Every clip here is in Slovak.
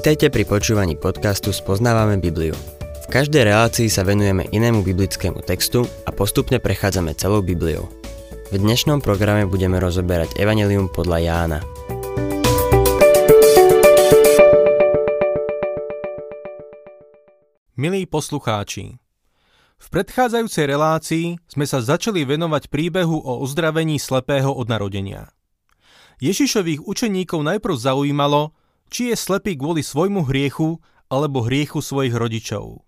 Vítajte pri počúvaní podcastu Spoznávame Bibliu. V každej relácii sa venujeme inému biblickému textu a postupne prechádzame celou Bibliou. V dnešnom programe budeme rozoberať Evangelium podľa Jána. Milí poslucháči, v predchádzajúcej relácii sme sa začali venovať príbehu o uzdravení slepého od narodenia. Ježišových učeníkov najprv zaujímalo, či je slepý kvôli svojmu hriechu alebo hriechu svojich rodičov.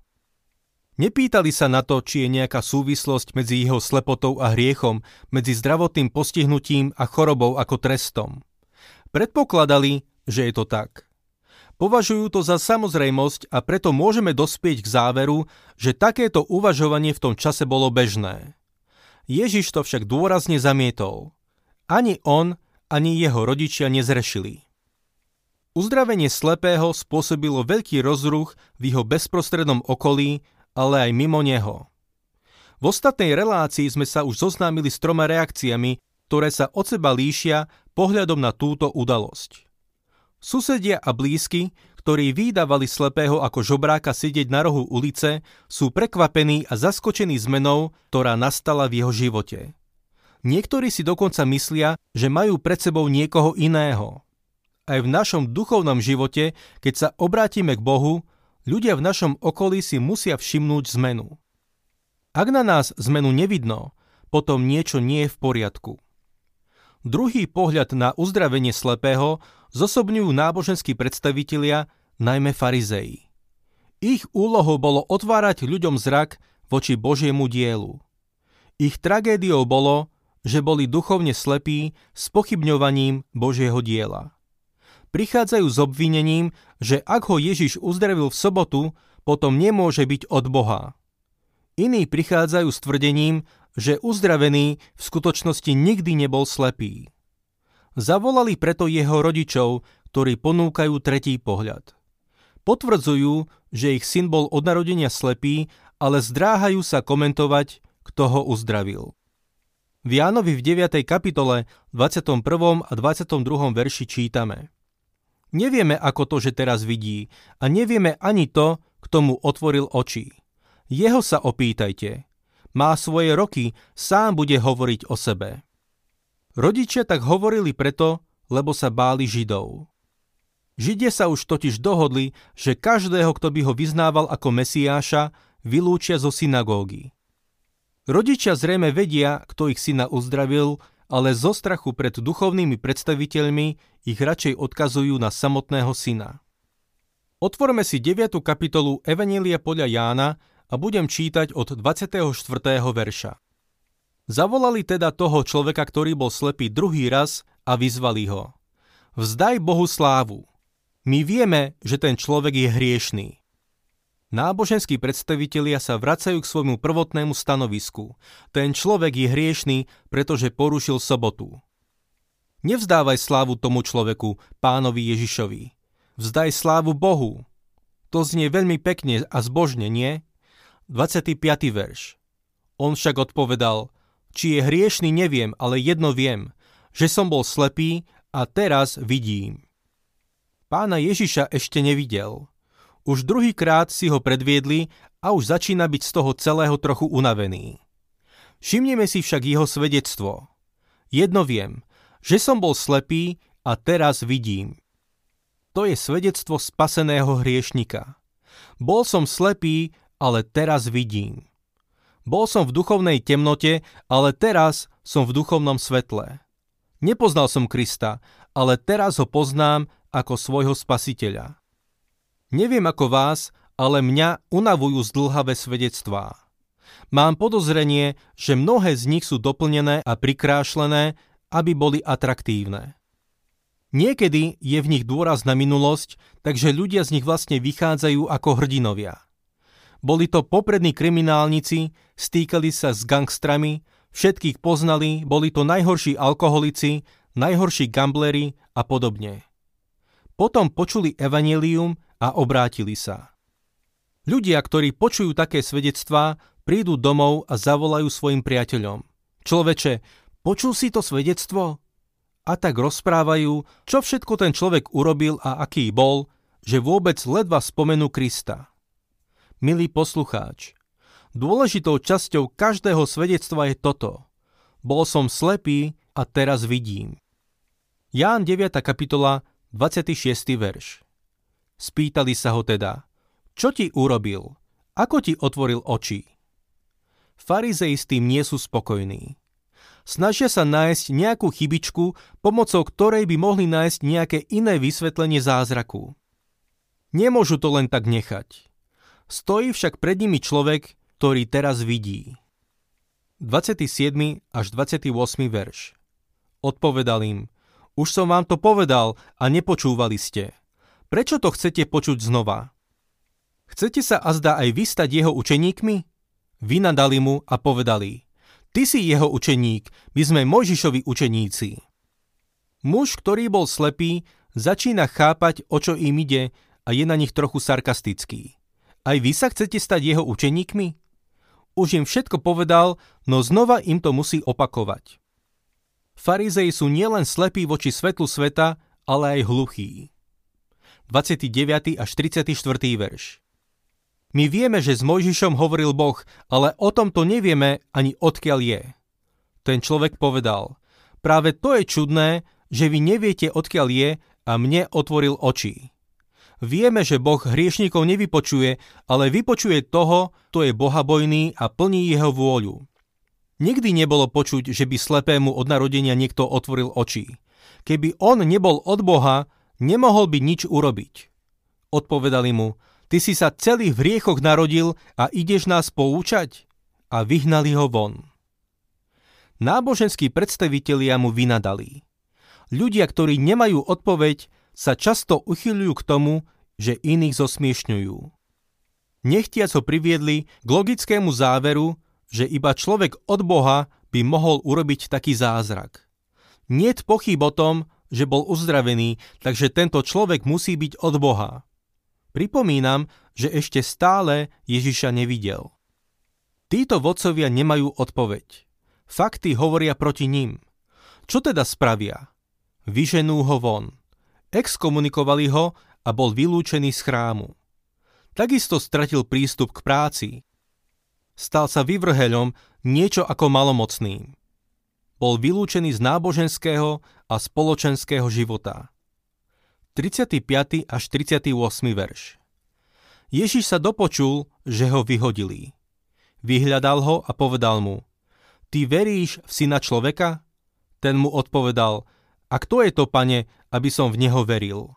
Nepýtali sa na to, či je nejaká súvislosť medzi jeho slepotou a hriechom, medzi zdravotným postihnutím a chorobou ako trestom. Predpokladali, že je to tak. Považujú to za samozrejmosť a preto môžeme dospieť k záveru, že takéto uvažovanie v tom čase bolo bežné. Ježiš to však dôrazne zamietol. Ani on, ani jeho rodičia nezrešili. Uzdravenie slepého spôsobilo veľký rozruch v jeho bezprostrednom okolí, ale aj mimo neho. V ostatnej relácii sme sa už zoznámili s troma reakciami, ktoré sa od seba líšia pohľadom na túto udalosť. Susedia a blízky, ktorí vydávali slepého ako žobráka sedieť na rohu ulice, sú prekvapení a zaskočení zmenou, ktorá nastala v jeho živote. Niektorí si dokonca myslia, že majú pred sebou niekoho iného aj v našom duchovnom živote, keď sa obrátime k Bohu, ľudia v našom okolí si musia všimnúť zmenu. Ak na nás zmenu nevidno, potom niečo nie je v poriadku. Druhý pohľad na uzdravenie slepého zosobňujú náboženskí predstavitelia, najmä farizeji. Ich úlohou bolo otvárať ľuďom zrak voči Božiemu dielu. Ich tragédiou bolo, že boli duchovne slepí s pochybňovaním Božieho diela prichádzajú s obvinením, že ak ho Ježiš uzdravil v sobotu, potom nemôže byť od Boha. Iní prichádzajú s tvrdením, že uzdravený v skutočnosti nikdy nebol slepý. Zavolali preto jeho rodičov, ktorí ponúkajú tretí pohľad. Potvrdzujú, že ich syn bol od narodenia slepý, ale zdráhajú sa komentovať, kto ho uzdravil. V Jánovi v 9. kapitole 21. a 22. verši čítame – Nevieme, ako to, že teraz vidí a nevieme ani to, kto mu otvoril oči. Jeho sa opýtajte. Má svoje roky, sám bude hovoriť o sebe. Rodičia tak hovorili preto, lebo sa báli Židov. Židia sa už totiž dohodli, že každého, kto by ho vyznával ako Mesiáša, vylúčia zo synagógy. Rodičia zrejme vedia, kto ich syna uzdravil ale zo strachu pred duchovnými predstaviteľmi ich radšej odkazujú na samotného syna. Otvorme si 9. kapitolu Evanília podľa Jána a budem čítať od 24. verša. Zavolali teda toho človeka, ktorý bol slepý druhý raz a vyzvali ho. Vzdaj Bohu slávu. My vieme, že ten človek je hriešný. Náboženskí predstavitelia sa vracajú k svojmu prvotnému stanovisku. Ten človek je hriešný, pretože porušil sobotu. Nevzdávaj slávu tomu človeku, pánovi Ježišovi. Vzdaj slávu Bohu. To znie veľmi pekne a zbožne, nie? 25. verš. On však odpovedal, či je hriešný neviem, ale jedno viem, že som bol slepý a teraz vidím. Pána Ježiša ešte nevidel – už druhýkrát si ho predviedli a už začína byť z toho celého trochu unavený. Všimneme si však jeho svedectvo. Jedno viem, že som bol slepý a teraz vidím. To je svedectvo spaseného hriešnika. Bol som slepý, ale teraz vidím. Bol som v duchovnej temnote, ale teraz som v duchovnom svetle. Nepoznal som Krista, ale teraz ho poznám ako svojho spasiteľa. Neviem ako vás, ale mňa unavujú zdlhavé svedectvá. Mám podozrenie, že mnohé z nich sú doplnené a prikrášlené, aby boli atraktívne. Niekedy je v nich dôraz na minulosť, takže ľudia z nich vlastne vychádzajú ako hrdinovia. Boli to poprední kriminálnici, stýkali sa s gangstrami, všetkých poznali, boli to najhorší alkoholici, najhorší gamblery a podobne. Potom počuli evanelium a obrátili sa. Ľudia, ktorí počujú také svedectvá, prídu domov a zavolajú svojim priateľom. Človeče, počul si to svedectvo? A tak rozprávajú, čo všetko ten človek urobil a aký bol, že vôbec ledva spomenú Krista. Milý poslucháč, dôležitou časťou každého svedectva je toto. Bol som slepý a teraz vidím. Ján 9. kapitola 26. verš. Spýtali sa ho teda, čo ti urobil? Ako ti otvoril oči? Farizei s tým nie sú spokojní. Snažia sa nájsť nejakú chybičku, pomocou ktorej by mohli nájsť nejaké iné vysvetlenie zázraku. Nemôžu to len tak nechať. Stojí však pred nimi človek, ktorý teraz vidí. 27. až 28. verš. Odpovedal im, už som vám to povedal a nepočúvali ste. Prečo to chcete počuť znova? Chcete sa azda aj vystať jeho učeníkmi? Vynadali mu a povedali, ty si jeho učeník, my sme Mojžišovi učeníci. Muž, ktorý bol slepý, začína chápať, o čo im ide a je na nich trochu sarkastický. Aj vy sa chcete stať jeho učeníkmi? Už im všetko povedal, no znova im to musí opakovať. Farizei sú nielen slepí voči svetlu sveta, ale aj hluchí. 29. až 34. verš. My vieme, že s Mojžišom hovoril Boh, ale o tomto nevieme ani odkiaľ je. Ten človek povedal, práve to je čudné, že vy neviete odkiaľ je a mne otvoril oči. Vieme, že Boh hriešnikov nevypočuje, ale vypočuje toho, kto je bohabojný a plní jeho vôľu. Nikdy nebolo počuť, že by slepému od narodenia niekto otvoril oči. Keby on nebol od Boha, nemohol by nič urobiť. Odpovedali mu, ty si sa celý v hriechoch narodil a ideš nás poučať? A vyhnali ho von. Náboženskí predstavitelia mu vynadali. Ľudia, ktorí nemajú odpoveď, sa často uchyľujú k tomu, že iných zosmiešňujú. Nechtiac ho priviedli k logickému záveru, že iba človek od Boha by mohol urobiť taký zázrak. Niet pochyb o tom, že bol uzdravený, takže tento človek musí byť od Boha. Pripomínam, že ešte stále Ježiša nevidel. Títo vodcovia nemajú odpoveď. Fakty hovoria proti ním. Čo teda spravia? Vyženú ho von. Exkomunikovali ho a bol vylúčený z chrámu. Takisto stratil prístup k práci. Stal sa vyvrheľom niečo ako malomocným bol vylúčený z náboženského a spoločenského života. 35. až 38. verš Ježiš sa dopočul, že ho vyhodili. Vyhľadal ho a povedal mu, Ty veríš v syna človeka? Ten mu odpovedal, A kto je to, pane, aby som v neho veril?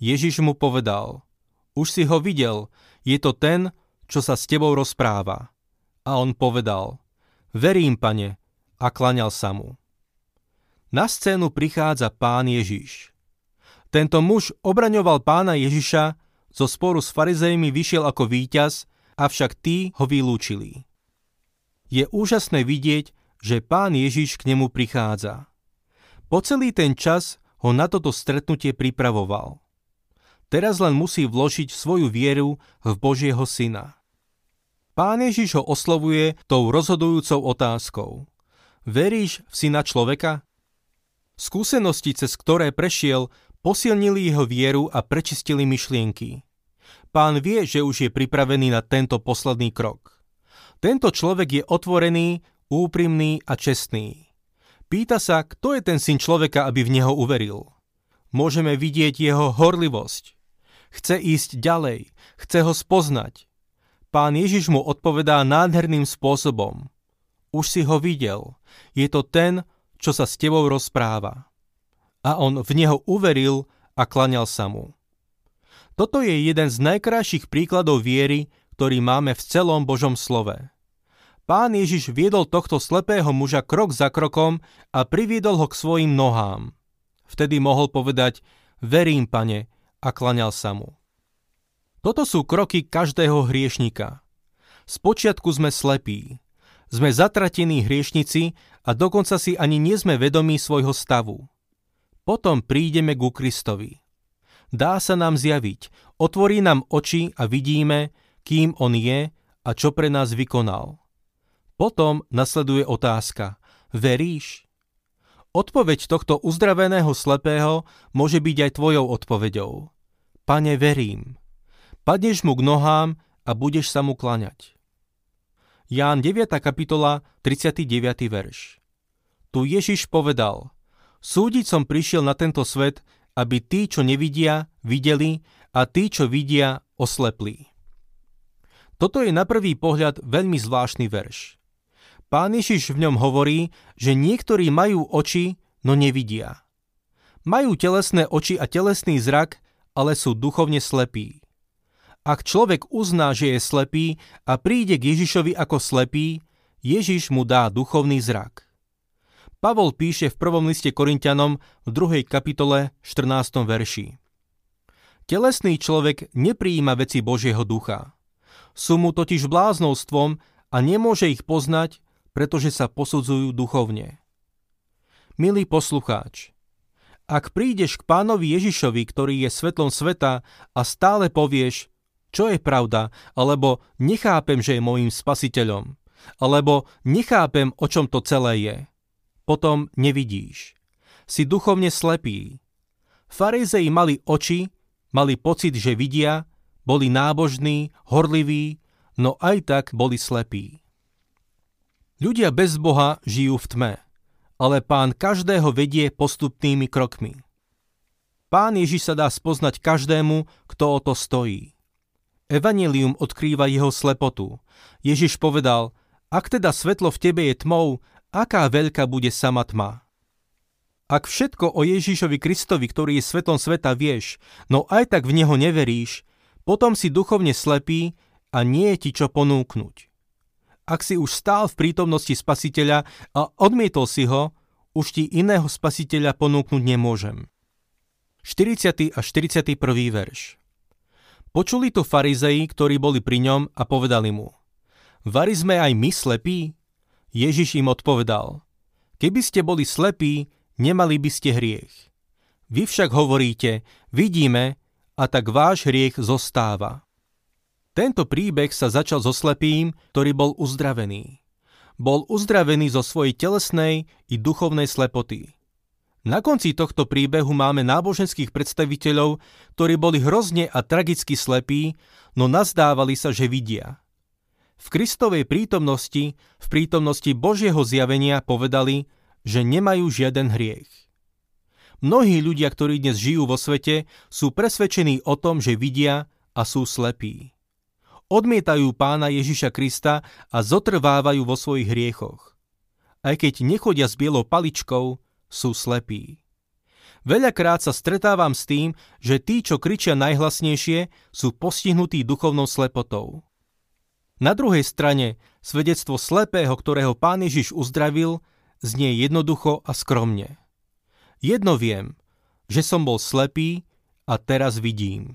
Ježiš mu povedal, Už si ho videl, je to ten, čo sa s tebou rozpráva. A on povedal, Verím, pane, a klaňal sa mu. Na scénu prichádza pán Ježiš. Tento muž obraňoval pána Ježiša, zo sporu s farizejmi vyšiel ako víťaz, avšak tí ho vylúčili. Je úžasné vidieť, že pán Ježiš k nemu prichádza. Po celý ten čas ho na toto stretnutie pripravoval. Teraz len musí vložiť svoju vieru v Božieho syna. Pán Ježiš ho oslovuje tou rozhodujúcou otázkou. Veríš v syna človeka? Skúsenosti, cez ktoré prešiel, posilnili jeho vieru a prečistili myšlienky. Pán vie, že už je pripravený na tento posledný krok. Tento človek je otvorený, úprimný a čestný. Pýta sa, kto je ten syn človeka, aby v neho uveril. Môžeme vidieť jeho horlivosť. Chce ísť ďalej, chce ho spoznať. Pán Ježiš mu odpovedá nádherným spôsobom. Už si ho videl, je to ten, čo sa s tebou rozpráva. A on v neho uveril a klaňal sa mu. Toto je jeden z najkrajších príkladov viery, ktorý máme v celom Božom slove. Pán Ježiš viedol tohto slepého muža krok za krokom a priviedol ho k svojim nohám. Vtedy mohol povedať, verím, pane, a klaňal sa mu. Toto sú kroky každého hriešnika. Spočiatku sme slepí, sme zatratení hriešnici a dokonca si ani nie sme vedomí svojho stavu. Potom prídeme ku Kristovi. Dá sa nám zjaviť, otvorí nám oči a vidíme, kým On je a čo pre nás vykonal. Potom nasleduje otázka. Veríš? Odpoveď tohto uzdraveného slepého môže byť aj tvojou odpoveďou. Pane, verím. Padneš mu k nohám a budeš sa mu klaňať. Ján 9. kapitola, 39. verš. Tu Ježiš povedal, súdiť som prišiel na tento svet, aby tí, čo nevidia, videli a tí, čo vidia, oslepli. Toto je na prvý pohľad veľmi zvláštny verš. Pán Ježiš v ňom hovorí, že niektorí majú oči, no nevidia. Majú telesné oči a telesný zrak, ale sú duchovne slepí. Ak človek uzná, že je slepý a príde k Ježišovi ako slepý, Ježiš mu dá duchovný zrak. Pavol píše v prvom liste Korintianom v 2. kapitole 14. verši. Telesný človek nepríjima veci Božieho ducha. Sú mu totiž bláznostvom a nemôže ich poznať, pretože sa posudzujú duchovne. Milý poslucháč, ak prídeš k pánovi Ježišovi, ktorý je svetlom sveta a stále povieš, čo je pravda, alebo nechápem, že je môjim spasiteľom, alebo nechápem, o čom to celé je, potom nevidíš. Si duchovne slepý. Farizei mali oči, mali pocit, že vidia, boli nábožní, horliví, no aj tak boli slepí. Ľudia bez Boha žijú v tme, ale pán každého vedie postupnými krokmi. Pán Ježiš sa dá spoznať každému, kto o to stojí. Evangelium odkrýva jeho slepotu. Ježiš povedal, ak teda svetlo v tebe je tmou, aká veľká bude sama tma. Ak všetko o Ježišovi Kristovi, ktorý je svetom sveta, vieš, no aj tak v neho neveríš, potom si duchovne slepý a nie je ti čo ponúknuť. Ak si už stál v prítomnosti spasiteľa a odmietol si ho, už ti iného spasiteľa ponúknuť nemôžem. 40. a 41. verš Počuli to farizei, ktorí boli pri ňom a povedali mu Vari sme aj my slepí? Ježiš im odpovedal Keby ste boli slepí, nemali by ste hriech. Vy však hovoríte, vidíme, a tak váš hriech zostáva. Tento príbeh sa začal so slepým, ktorý bol uzdravený. Bol uzdravený zo svojej telesnej i duchovnej slepoty. Na konci tohto príbehu máme náboženských predstaviteľov, ktorí boli hrozne a tragicky slepí, no nazdávali sa, že vidia. V Kristovej prítomnosti, v prítomnosti Božieho zjavenia povedali, že nemajú žiaden hriech. Mnohí ľudia, ktorí dnes žijú vo svete, sú presvedčení o tom, že vidia a sú slepí. Odmietajú pána Ježiša Krista a zotrvávajú vo svojich hriechoch. Aj keď nechodia s bielou paličkou, sú slepí. Veľakrát sa stretávam s tým, že tí, čo kričia najhlasnejšie, sú postihnutí duchovnou slepotou. Na druhej strane, svedectvo slepého, ktorého pán Ježiš uzdravil, znie jednoducho a skromne. Jedno viem, že som bol slepý a teraz vidím.